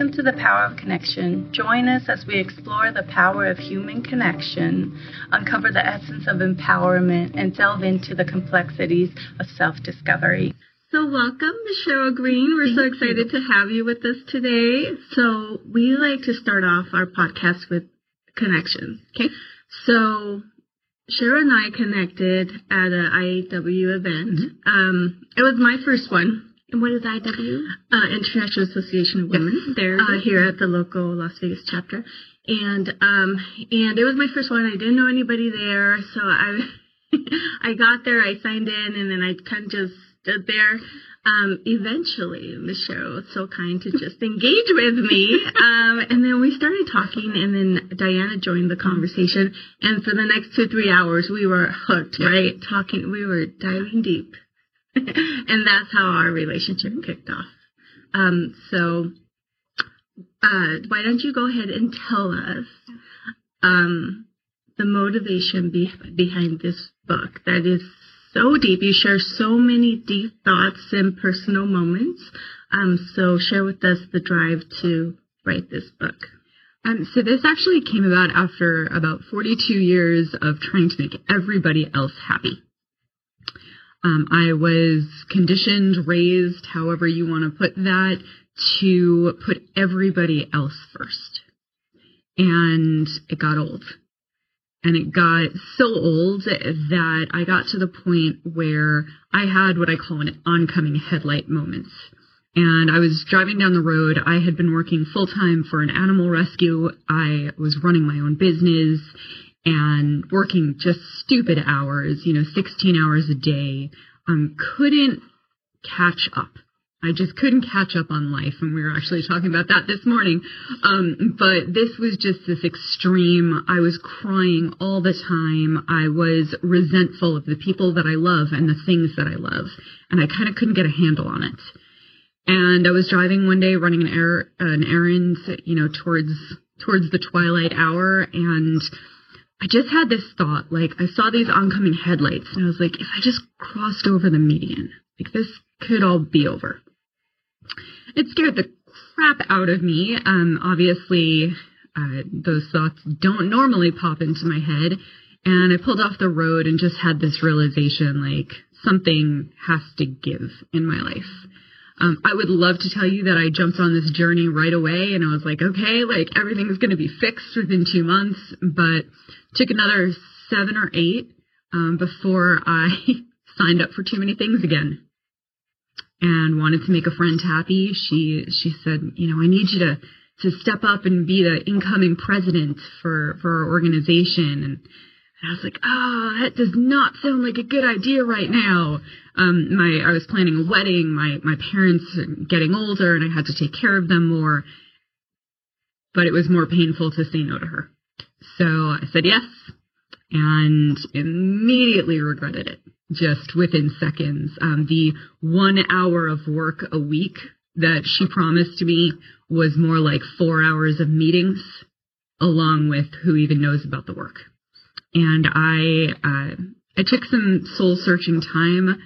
Welcome to the Power of Connection. Join us as we explore the power of human connection, uncover the essence of empowerment, and delve into the complexities of self discovery. So, welcome, Sheryl Green. We're Thank so excited you. to have you with us today. So, we like to start off our podcast with connection. Okay. So, Sheryl and I connected at an IAW event. Um, it was my first one. And what is IW? uh, International Association of Women there. uh, here at the local Las Vegas chapter, and um, and it was my first one. I didn't know anybody there, so I I got there, I signed in, and then I kind of just stood there. Um, eventually, Michelle was so kind to just engage with me, um, and then we started talking, and then Diana joined the conversation, and for the next two three hours, we were hooked, right? Talking, we were diving deep, and that's how our relationship kicked off. Um, so, uh, why don't you go ahead and tell us um, the motivation be- behind this book that is so deep? You share so many deep thoughts and personal moments. Um, so, share with us the drive to write this book. Um, so this actually came about after about 42 years of trying to make everybody else happy. Um, I was conditioned, raised, however you want to put that, to put everybody else first. And it got old. And it got so old that I got to the point where I had what I call an oncoming headlight moment. And I was driving down the road. I had been working full time for an animal rescue. I was running my own business and working just stupid hours, you know, 16 hours a day. Um, couldn't catch up. I just couldn't catch up on life, and we were actually talking about that this morning. Um, but this was just this extreme. I was crying all the time. I was resentful of the people that I love and the things that I love, and I kind of couldn't get a handle on it. And I was driving one day, running an, er- an errand, you know, towards towards the twilight hour, and I just had this thought. Like I saw these oncoming headlights, and I was like, if I just crossed over the median, like this could all be over. It scared the crap out of me. Um, obviously, uh, those thoughts don't normally pop into my head. And I pulled off the road and just had this realization like something has to give in my life. Um, I would love to tell you that I jumped on this journey right away and I was like, okay, like everything's going to be fixed within two months, but took another seven or eight um, before I signed up for too many things again and wanted to make a friend happy. She she said, you know, I need you to to step up and be the incoming president for for our organization and and I was like, oh, that does not sound like a good idea right now. Um, my I was planning a wedding. My my parents are getting older, and I had to take care of them more. But it was more painful to say no to her. So I said yes, and immediately regretted it. Just within seconds, um, the one hour of work a week that she promised me was more like four hours of meetings, along with who even knows about the work and I uh, I took some soul searching time,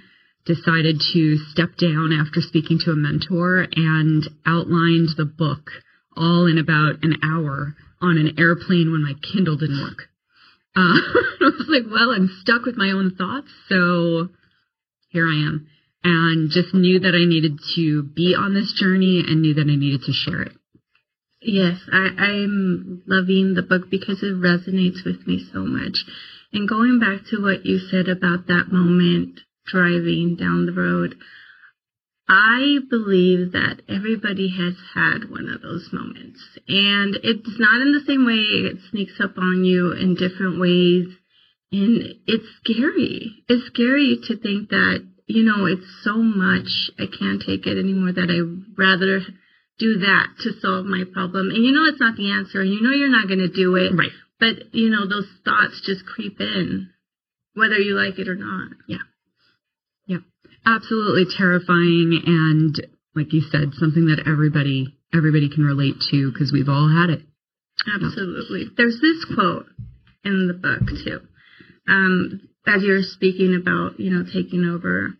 decided to step down after speaking to a mentor, and outlined the book all in about an hour on an airplane when my Kindle didn't work. Uh, I was like, well, I'm stuck with my own thoughts, so here I am, and just knew that I needed to be on this journey and knew that I needed to share it. Yes, I, I'm loving the book because it resonates with me so much. And going back to what you said about that moment driving down the road, I believe that everybody has had one of those moments. And it's not in the same way, it sneaks up on you in different ways. And it's scary. It's scary to think that, you know, it's so much, I can't take it anymore, that I'd rather do that to solve my problem. And you know it's not the answer, and you know you're not going to do it. Right. But, you know, those thoughts just creep in, whether you like it or not. Yeah. Yeah. Absolutely terrifying and like you said, something that everybody everybody can relate to because we've all had it. Absolutely. There's this quote in the book too. Um, as you're speaking about, you know, taking over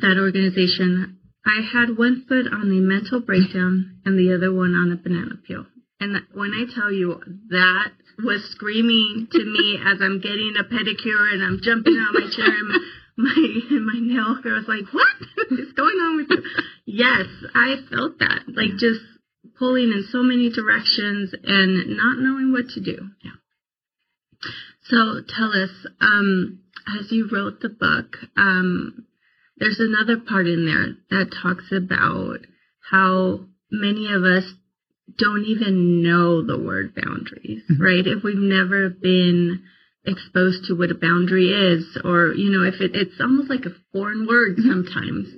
that organization, I had one foot on the mental breakdown and the other one on the banana peel. And when I tell you that was screaming to me as I'm getting a pedicure and I'm jumping out of my chair and my my nail girl was like, "What is going on with you?" Yes, I felt that, like just pulling in so many directions and not knowing what to do. Yeah. So tell us, um, as you wrote the book, um, there's another part in there that talks about how many of us don't even know the word boundaries, mm-hmm. right? If we've never been exposed to what a boundary is, or, you know, if it, it's almost like a foreign word mm-hmm. sometimes.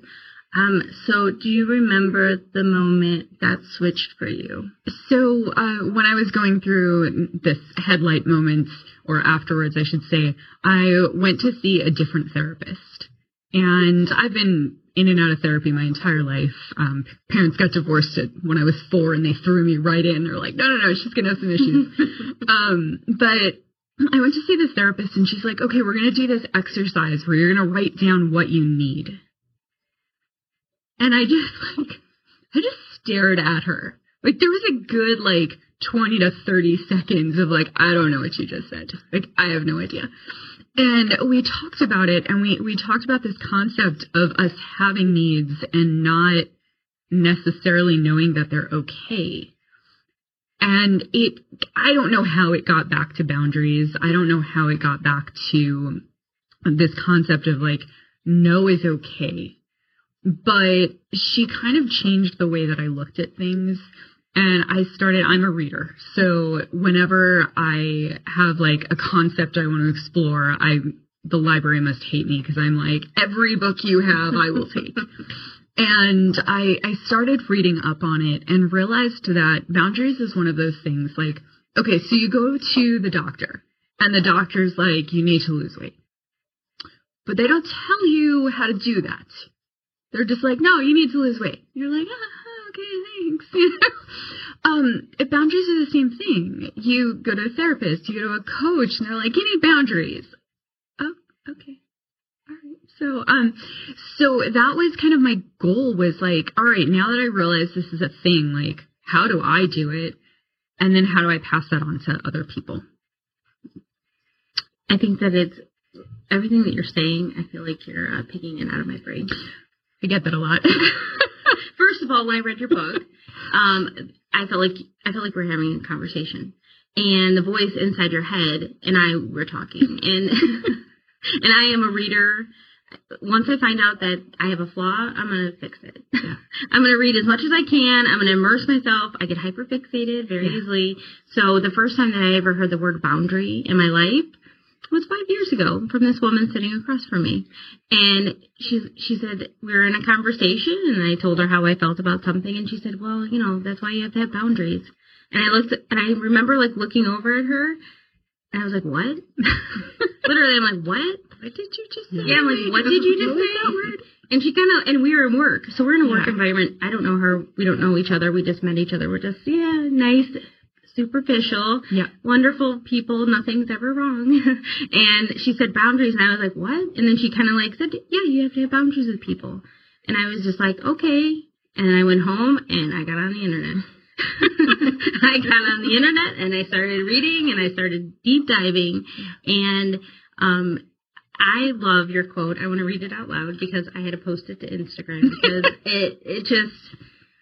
Um, so do you remember the moment that switched for you? So, uh, when I was going through this headlight moment, or afterwards, I should say, I went to see a different therapist. And I've been in and out of therapy my entire life. Um, parents got divorced at, when I was four and they threw me right in. They're like, no, no, no, she's going to have some issues. um, but I went to see this therapist and she's like, okay, we're going to do this exercise where you're going to write down what you need. And I just like, I just stared at her. Like there was a good like 20 to 30 seconds of like, I don't know what you just said. Like I have no idea. And we talked about it and we, we talked about this concept of us having needs and not necessarily knowing that they're okay. And it, I don't know how it got back to boundaries. I don't know how it got back to this concept of like, no is okay but she kind of changed the way that I looked at things. And I started, I'm a reader. So whenever I have like a concept I want to explore, I, the library must hate me because I'm like, every book you have, I will take. and I, I started reading up on it and realized that boundaries is one of those things like, okay, so you go to the doctor and the doctor's like, you need to lose weight. But they don't tell you how to do that. They're just like, no, you need to lose weight. You're like, ah, okay, thanks. um, boundaries are the same thing. You go to a therapist, you go to a coach, and they're like, you need boundaries. Oh, okay. All right. So, um, so that was kind of my goal was like, all right, now that I realize this is a thing, like, how do I do it? And then how do I pass that on to other people? I think that it's everything that you're saying. I feel like you're uh, picking it out of my brain. I get that a lot. First of all, when I read your book, um, I felt like I felt like we are having a conversation, and the voice inside your head and I were talking, and and I am a reader. Once I find out that I have a flaw, I'm gonna fix it. Yeah. I'm gonna read as much as I can. I'm gonna immerse myself. I get hyperfixated very yeah. easily. So the first time that I ever heard the word boundary in my life, was five years ago from this woman sitting across from me. And she she said we were in a conversation and I told her how I felt about something and she said, Well, you know, that's why you have to have boundaries. And I looked and I remember like looking over at her and I was like, What? Literally I'm like, What? What did you just say? Yeah, I'm like, What did you just say? And she kind of, and we were in work, so we're in a work yeah. environment. I don't know her. We don't know each other. We just met each other. We're just, yeah, nice superficial, yeah. wonderful people, nothing's ever wrong. and she said boundaries, and I was like, what? And then she kind of like said, yeah, you have to have boundaries with people. And I was just like, okay. And I went home and I got on the internet. I got on the internet and I started reading and I started deep diving. And um, I love your quote. I want to read it out loud because I had to post it to Instagram because it it just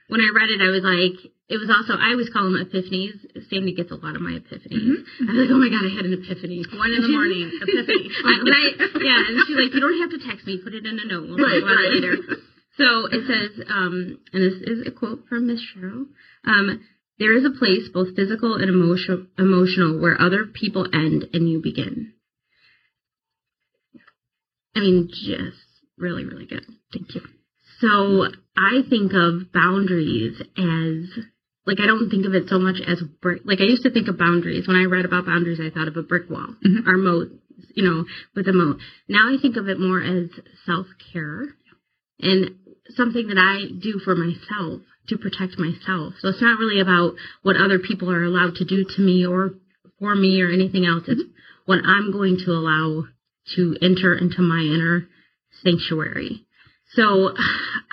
when I read it I was like it was also I always call them epiphanies. Sandy gets a lot of my epiphanies. Mm-hmm. I was like, oh my god, I had an epiphany. One in the morning, epiphany. I, I, yeah, and she's like, you don't have to text me. Put it in a note. We'll talk about it later. So it says, um, and this is a quote from Miss Sheryl. Um, there is a place, both physical and emotional, emotional, where other people end and you begin. I mean, just really, really good. Thank you. So I think of boundaries as like I don't think of it so much as brick. Like I used to think of boundaries. When I read about boundaries, I thought of a brick wall mm-hmm. or moat, you know, with a moat. Now I think of it more as self care and something that I do for myself to protect myself. So it's not really about what other people are allowed to do to me or for me or anything else. It's mm-hmm. what I'm going to allow to enter into my inner sanctuary. So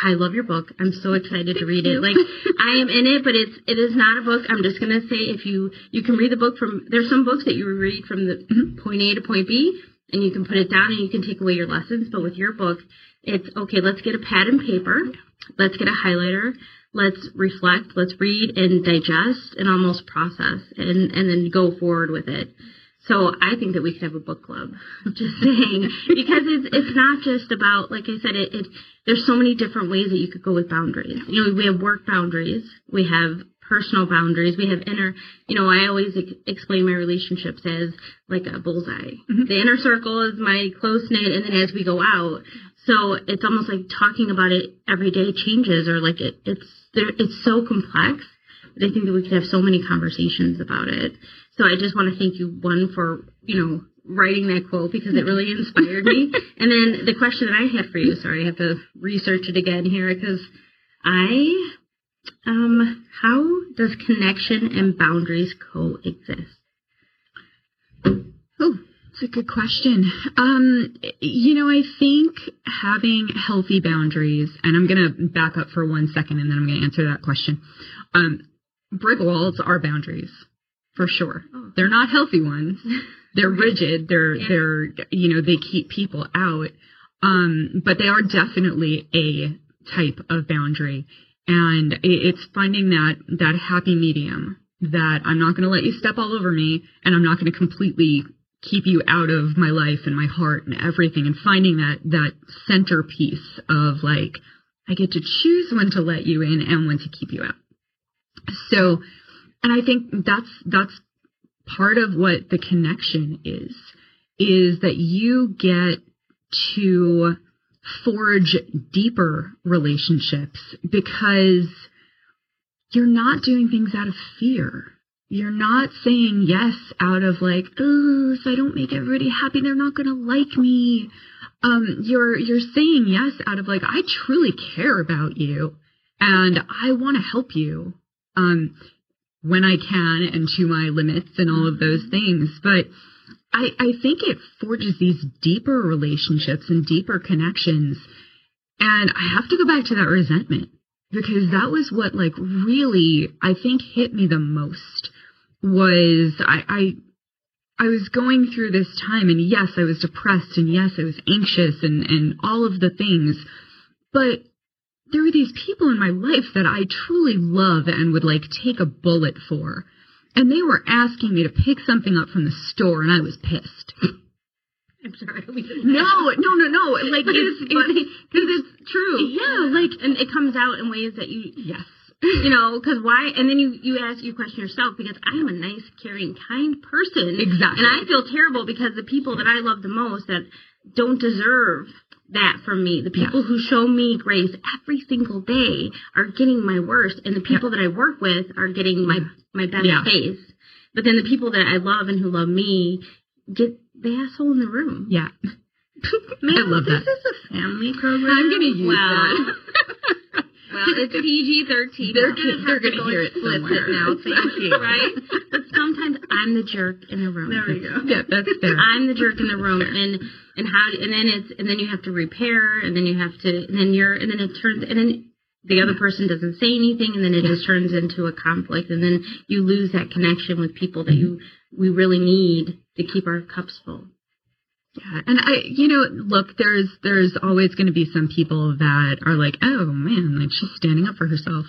I love your book. I'm so excited to read it. Like I am in it, but it's it is not a book. I'm just gonna say if you you can read the book from there's some books that you read from the point A to point B and you can put it down and you can take away your lessons. But with your book, it's okay, let's get a pad and paper, let's get a highlighter, let's reflect, let's read and digest and almost process and, and then go forward with it. So I think that we could have a book club. Just saying, because it's it's not just about like I said, it, it there's so many different ways that you could go with boundaries. You know, we have work boundaries, we have personal boundaries, we have inner. You know, I always ex- explain my relationships as like a bullseye. Mm-hmm. The inner circle is my close knit, and then as we go out, so it's almost like talking about it every day changes, or like it, it's there. It's so complex. But I think that we could have so many conversations about it. So I just want to thank you, one, for, you know, writing that quote because it really inspired me. And then the question that I had for you, sorry, I have to research it again here because I, um, how does connection and boundaries coexist? Oh, it's a good question. Um, you know, I think having healthy boundaries, and I'm going to back up for one second and then I'm going to answer that question. Um, brick walls are boundaries for sure. Oh. They're not healthy ones. They're rigid. They're yeah. they're you know they keep people out. Um, but they are definitely a type of boundary, and it's finding that that happy medium that I'm not going to let you step all over me, and I'm not going to completely keep you out of my life and my heart and everything, and finding that that centerpiece of like I get to choose when to let you in and when to keep you out. So and I think that's that's part of what the connection is is that you get to forge deeper relationships because you're not doing things out of fear. You're not saying yes out of like, oh, if I don't make everybody happy, they're not going to like me. Um, you're you're saying yes out of like, I truly care about you, and I want to help you. Um, when I can and to my limits and all of those things. But I, I think it forges these deeper relationships and deeper connections. And I have to go back to that resentment because that was what like really I think hit me the most was I, I I was going through this time and yes, I was depressed and yes, I was anxious and, and all of the things. But there were these people in my life that I truly love and would like take a bullet for. And they were asking me to pick something up from the store and I was pissed. I'm sorry. No, no, no, no. Like it's because it's, it's true. Yeah, like and it comes out in ways that you yes. You know, because why? And then you you ask you question yourself because I am a nice, caring, kind person. Exactly. And I feel terrible because the people that I love the most that don't deserve that from me. The people who show me grace every single day are getting my worst, and the people that I work with are getting my my best yeah. face. But then the people that I love and who love me get the asshole in the room. Yeah. Man, I love this that. is a family program. I'm gonna use wow. that. Well, it's PG thirteen. They're gonna, they're gonna hear it somewhere. now. Thank you. Right? But sometimes I'm the jerk in the room. There we go. Yeah, that's fair. I'm the jerk in the room, and and how and then it's and then you have to repair and then you have to and then you're and then it turns and then the other person doesn't say anything and then it just turns into a conflict and then you lose that connection with people that you we really need to keep our cups full yeah, and I, you know, look, there's there's always going to be some people that are like, oh man, like she's standing up for herself.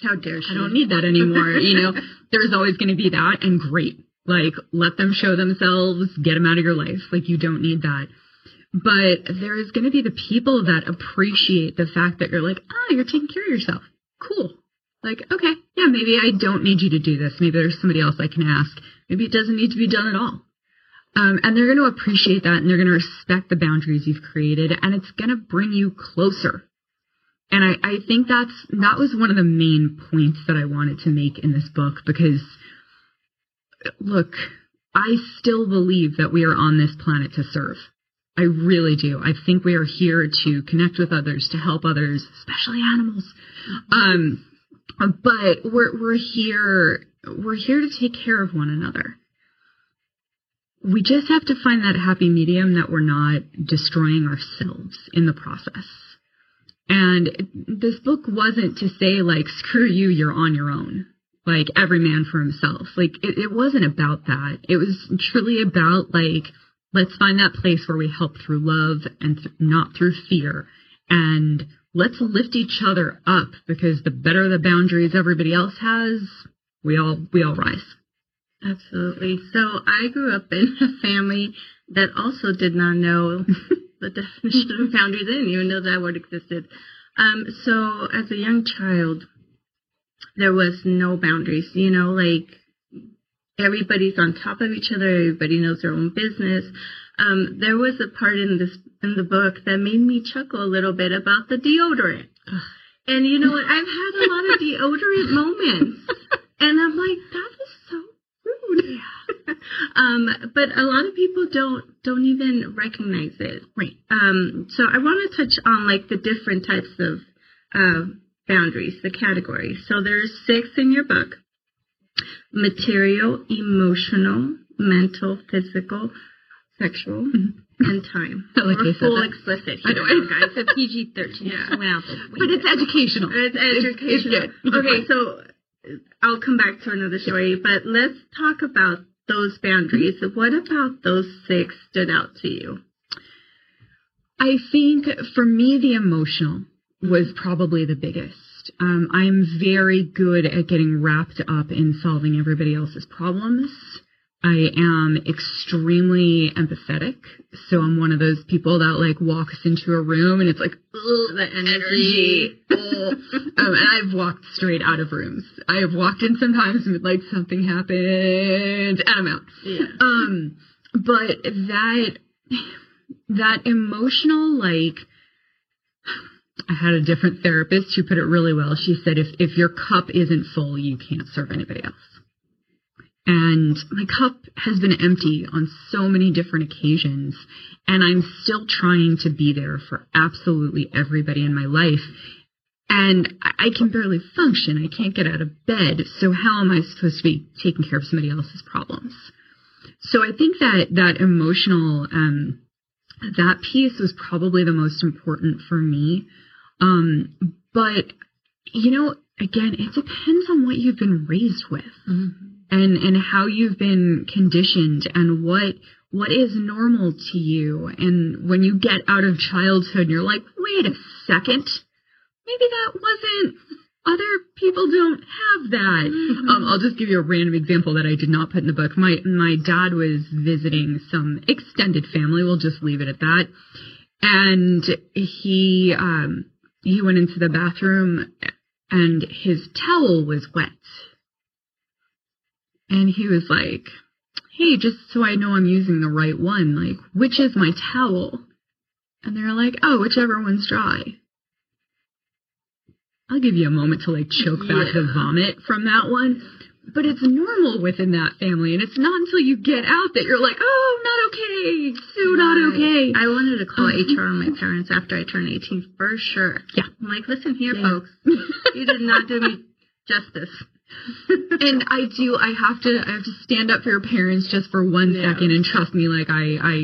How dare she? I don't need that anymore. you know, there's always going to be that, and great. Like, let them show themselves, get them out of your life. Like, you don't need that. But there is going to be the people that appreciate the fact that you're like, oh, you're taking care of yourself. Cool. Like, okay, yeah, maybe I don't need you to do this. Maybe there's somebody else I can ask. Maybe it doesn't need to be done at all. Um, and they're going to appreciate that and they're going to respect the boundaries you've created and it's going to bring you closer. And I, I think that's, that was one of the main points that I wanted to make in this book because look, I still believe that we are on this planet to serve. I really do. I think we are here to connect with others, to help others, especially animals. Um, but we're we're here we're here to take care of one another. We just have to find that happy medium that we're not destroying ourselves in the process. And this book wasn't to say like, screw you, you're on your own. Like every man for himself. Like it, it wasn't about that. It was truly about like, let's find that place where we help through love and th- not through fear. And let's lift each other up because the better the boundaries everybody else has, we all, we all rise. Absolutely. So I grew up in a family that also did not know the definition of boundaries. They didn't even know that word existed. Um, so as a young child, there was no boundaries. You know, like everybody's on top of each other. Everybody knows their own business. Um, there was a part in this in the book that made me chuckle a little bit about the deodorant. And you know what? I've had a lot of deodorant moments, and I'm like, that so um, but a lot of people don't don't even recognize it. Right. Um, so I want to touch on like the different types of uh, boundaries, the categories. So there's six in your book: material, emotional, mental, physical, sexual, and time. I like We're full that. explicit here, guys. It's a PG 13. Yeah. But it's educational. It's It's- educational. it's good. okay, so I'll come back to another story, but let's talk about those boundaries. What about those six stood out to you? I think for me, the emotional was probably the biggest. Um, I'm very good at getting wrapped up in solving everybody else's problems. I am extremely empathetic. So I'm one of those people that like walks into a room and it's like, the energy. ugh. um, and I've walked straight out of rooms. I have walked in sometimes and like something happened and I'm out. Yeah. Um, but that that emotional like I had a different therapist who put it really well. She said if if your cup isn't full, you can't serve anybody else. And my cup has been empty on so many different occasions, and I'm still trying to be there for absolutely everybody in my life. And I can barely function. I can't get out of bed. So how am I supposed to be taking care of somebody else's problems? So I think that that emotional um, that piece was probably the most important for me. Um, but you know, again, it depends on what you've been raised with and and how you've been conditioned and what what is normal to you. And when you get out of childhood, you're like, wait a second, maybe that wasn't. Other people don't have that. Um, I'll just give you a random example that I did not put in the book. My my dad was visiting some extended family. We'll just leave it at that. And he um, he went into the bathroom and his towel was wet. And he was like, "Hey, just so I know I'm using the right one, like which is my towel?" And they're like, "Oh, whichever one's dry." I'll give you a moment to like choke back the vomit from that one. But it's normal within that family, and it's not until you get out that you're like, oh, not okay, so not okay. I wanted to call mm-hmm. HR on my parents after I turned 18 for sure. Yeah. I'm like, listen here, Yeah. folks. You did not do me justice. And I do. I have to. I have to stand up for your parents just for one Yeah. second, and trust me, like I, I,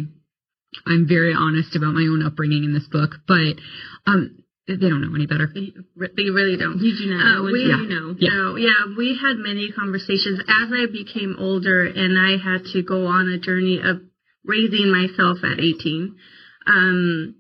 I'm very honest about my own upbringing in this book, but um, they don't know any better. They really don't. You do not Uh, know we, until you know. Yeah. So, yeah, we had many conversations as I became older and I had to go on a journey of raising myself at 18. Um,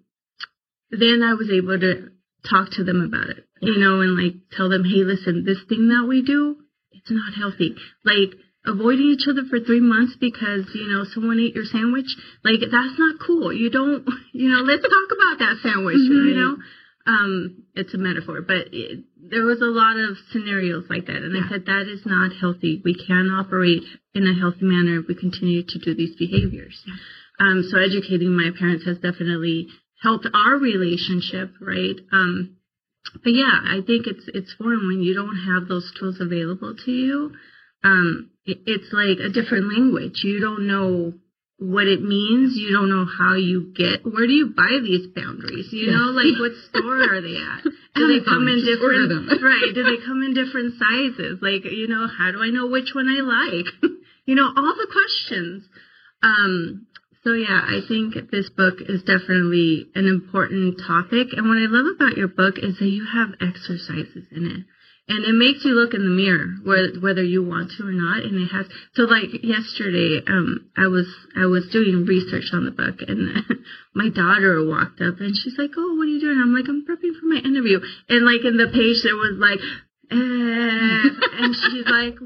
then I was able to talk to them about it, you know, and like tell them, hey, listen, this thing that we do, it's not healthy. Like, avoiding each other for three months because, you know, someone ate your sandwich, like, that's not cool. You don't, you know, let's talk about that sandwich, you know? um, it's a metaphor, but it, there was a lot of scenarios like that, and I said that is not healthy. We can operate in a healthy manner if we continue to do these behaviors. Um, so educating my parents has definitely helped our relationship, right? Um, but yeah, I think it's it's foreign when you don't have those tools available to you. Um, it, it's like a different language. You don't know what it means. You don't know how you get. Where do you buy these boundaries? You know, like what store are they at? Do they come in Amazon, just order different? right? Do they come in different sizes? Like, you know, how do I know which one I like? you know, all the questions. Um, So yeah, I think this book is definitely an important topic. And what I love about your book is that you have exercises in it. And it makes you look in the mirror, whether you want to or not. And it has, so like yesterday, um, I was, I was doing research on the book and my daughter walked up and she's like, Oh, what are you doing? I'm like, I'm prepping for my interview. And like in the page there was like, eh, and she's like,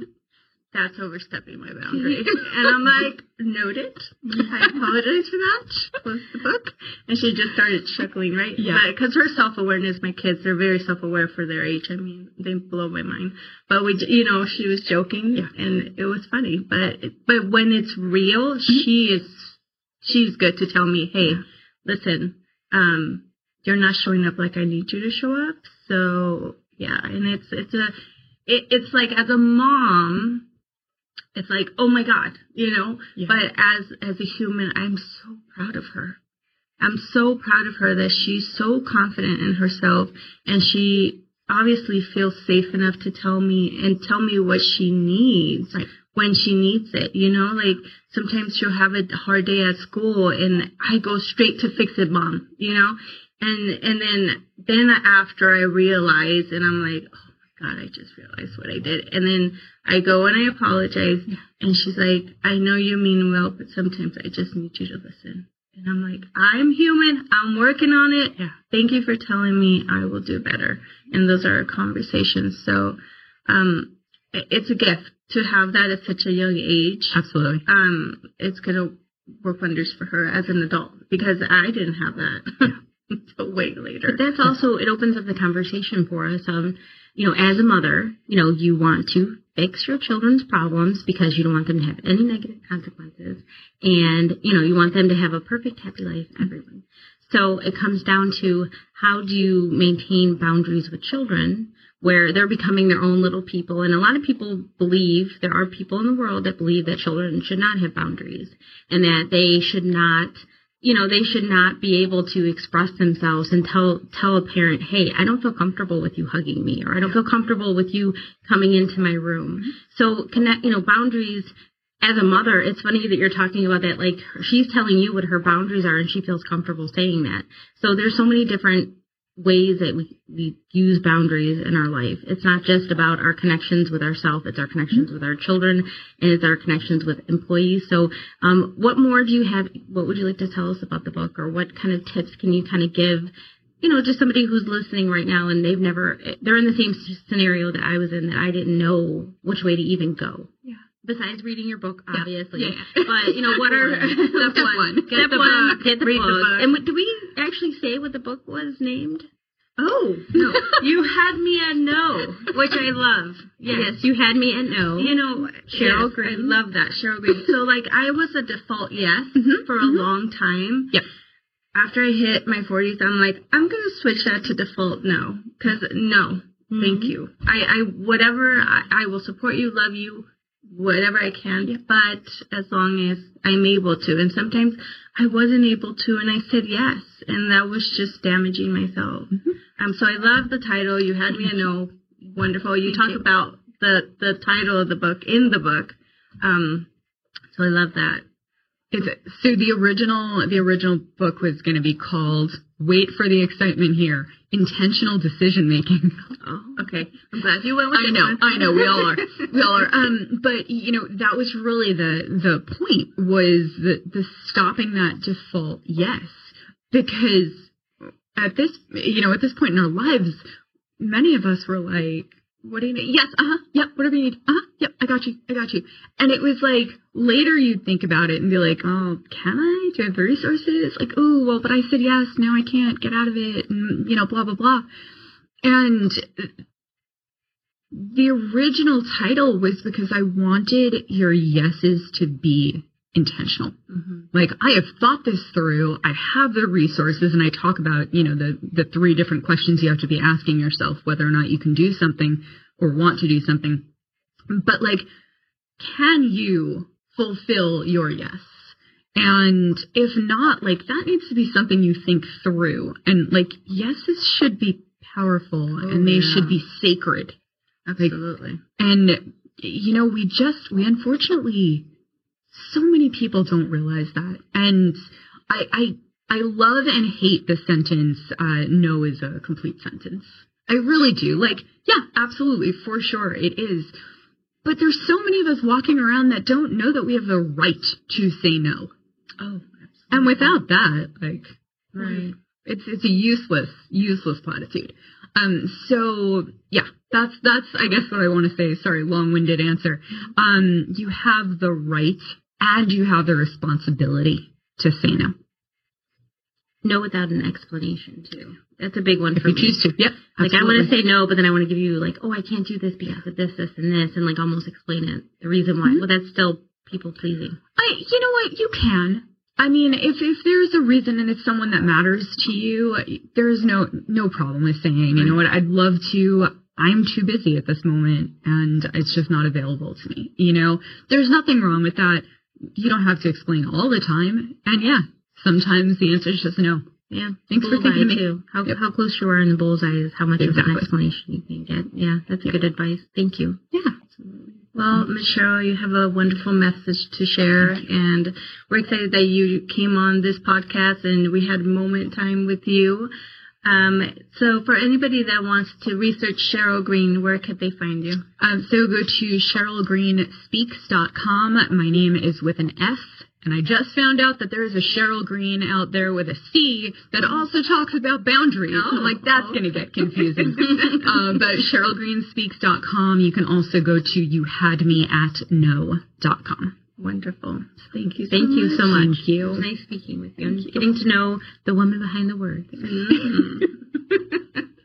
that's overstepping my boundary. and I'm like, noted. I apologize for that. Close the book. And she just started chuckling, right? Yeah. Because her self awareness, my kids, they're very self aware for their age. I mean, they blow my mind. But we, you know, she was joking, Yeah. and it was funny. But but when it's real, she is she's good to tell me, hey, listen, um, you're not showing up like I need you to show up. So yeah, and it's it's a it, it's like as a mom, it's like oh my god, you know. Yeah. But as as a human, I'm so proud of her. I'm so proud of her that she's so confident in herself and she obviously feels safe enough to tell me and tell me what she needs Right. when she needs it. You know, like sometimes she'll have a hard day at school and I go straight to fix it, mom, you know? And and then then after I realize and I'm like, oh god, I just realized what I did. And then I go and I apologize and she's like, I know you mean well, but sometimes I just need you to listen. And I'm like, I'm human. I'm working on it. Yeah. Thank you for telling me I will do better. And those are conversations. So, um, it's a gift to have that at such a young age. Absolutely. Um, it's gonna work wonders for her as an adult because I didn't have that until way later. But that's also it opens up the conversation for us. Um, you know, as a mother, you know, you want to fix your children's problems because you don't want them to have any negative consequences, and you know, you want them to have a perfect, happy life. Everyone. So it comes down to how do you maintain boundaries with children where they're becoming their own little people. And a lot of people believe there are people in the world that believe that children should not have boundaries and that they should not you know, they should not be able to express themselves and tell tell a parent, "Hey, I don't feel comfortable with you hugging me," or "I don't feel comfortable with you coming into my room." Mm-hmm. So connect, you know, boundaries. As a mother, it's funny that you're talking about that. Like she's telling you what her boundaries are, and she feels comfortable saying that. So there's so many different ways that we we use boundaries in our life. It's not just about our connections with ourselves; it's our connections with our children, and it's our connections with employees. So, um, what more do you have? What would you like to tell us about the book, or what kind of tips can you kind of give? You know, just somebody who's listening right now and they've never, they're in the same scenario that I was in that I didn't know which way to even go. Yeah. Besides reading your book, obviously. Yeah. But, you know, what are, Step one. Get Step the one, book. get the Read the book. book. And do we actually say what the book was named? Oh no, you had me at no, which I love. Yes. you had me at no. You know, Sheryl yes, Green. I love that Sheryl Green. So like, I was a default yes Mhm, for a long time. Yep. After I hit my 40s, I'm like, I'm gonna switch that to default no, because no, thank you. I, I whatever I, I will support you, love you, whatever I can, but as long as I'm able to. And sometimes I wasn't able to, and I said yes, and that was just damaging myself. Um, so I love the title. You had me a no. Wonderful. You talk about the the title of the book in the book. Um, so I love that. It's, so the original the original book was going to be called "Wait for the Excitement Here: Intentional Decision Making." Oh, okay. I'm glad you went with that. I know, one. I know, we all are, we all are. Um, but you know, that was really the the point was the the stopping that default yes, because at this you know at this point in our lives, many of us were like, "What do you need? Yes, uh huh, yep, whatever you need, uh huh, yep, I got you, I got you." And it was like later you'd think about it and be like, "Oh, can I? Do I have the resources? Like, oh, well, but I said yes, now I can't get out of it, and you know, blah blah blah." And the original title was because I wanted your yeses to be intentional. Mhm. Like I have thought this through. I have the resources and I talk about, you know, the the three different questions you have to be asking yourself whether or not you can do something or want to do something. But like can you fulfill your yes? And if not, like that needs to be something you think through. And like yeses should be powerful and they yeah. should be sacred. Absolutely. And you know, we just we unfortunately so many people don't realize that. And I, I, I love and hate the sentence, uh, no is a complete sentence. I really do. Like, yeah, absolutely, for sure, it is. But there's so many of us walking around that don't know that we have the right to say no. Oh, And without that, like, right. it's it's a useless, useless platitude. Um, so yeah, that's that's I guess what I want to say. Sorry, long-winded answer. Um, you have the right and you have the responsibility to say no No without an explanation too. That's a big one if for you me. choose to. Yep. Like I want to say no, but then I want to give you like, oh, I can't do this because of this, this, and this, and like almost explain it, the reason why. Mhm. Well, that's still people pleasing. I, you know what? You can. I mean, if if there's a reason and it's someone that matters to you, there's no no problem with saying, you know what? I'd love to. I'm too busy at this moment, and it's just not available to me. You know, there's nothing wrong with that. You don't have to explain all the time, and yeah, sometimes the answer is just no. Yeah. Thanks for thinking of me. too. How Yep. how close you are in the bullseye is how much of an explanation you can get. Yeah, that's good advice. Thank you. Yeah. Well, Michelle, you have a wonderful message to share, and we're excited that you came on this podcast and we had moment time with you. Um, so, for anybody that wants to research Sheryl Green, where could they find you? Um, so go to SherylGreenSpeaks.com. My name is with an S. And I just found out that there is a Cheryl Green out there with a C that also talks about boundaries. And I'm like, that's going to get confusing. um, but SherylGreenSpeaks.com. You can also go to YouHadMeAtNo.com. Wonderful. Thank you. So Thank you so much. Thank you. Nice speaking with you and getting to know the woman behind the words. Mhm.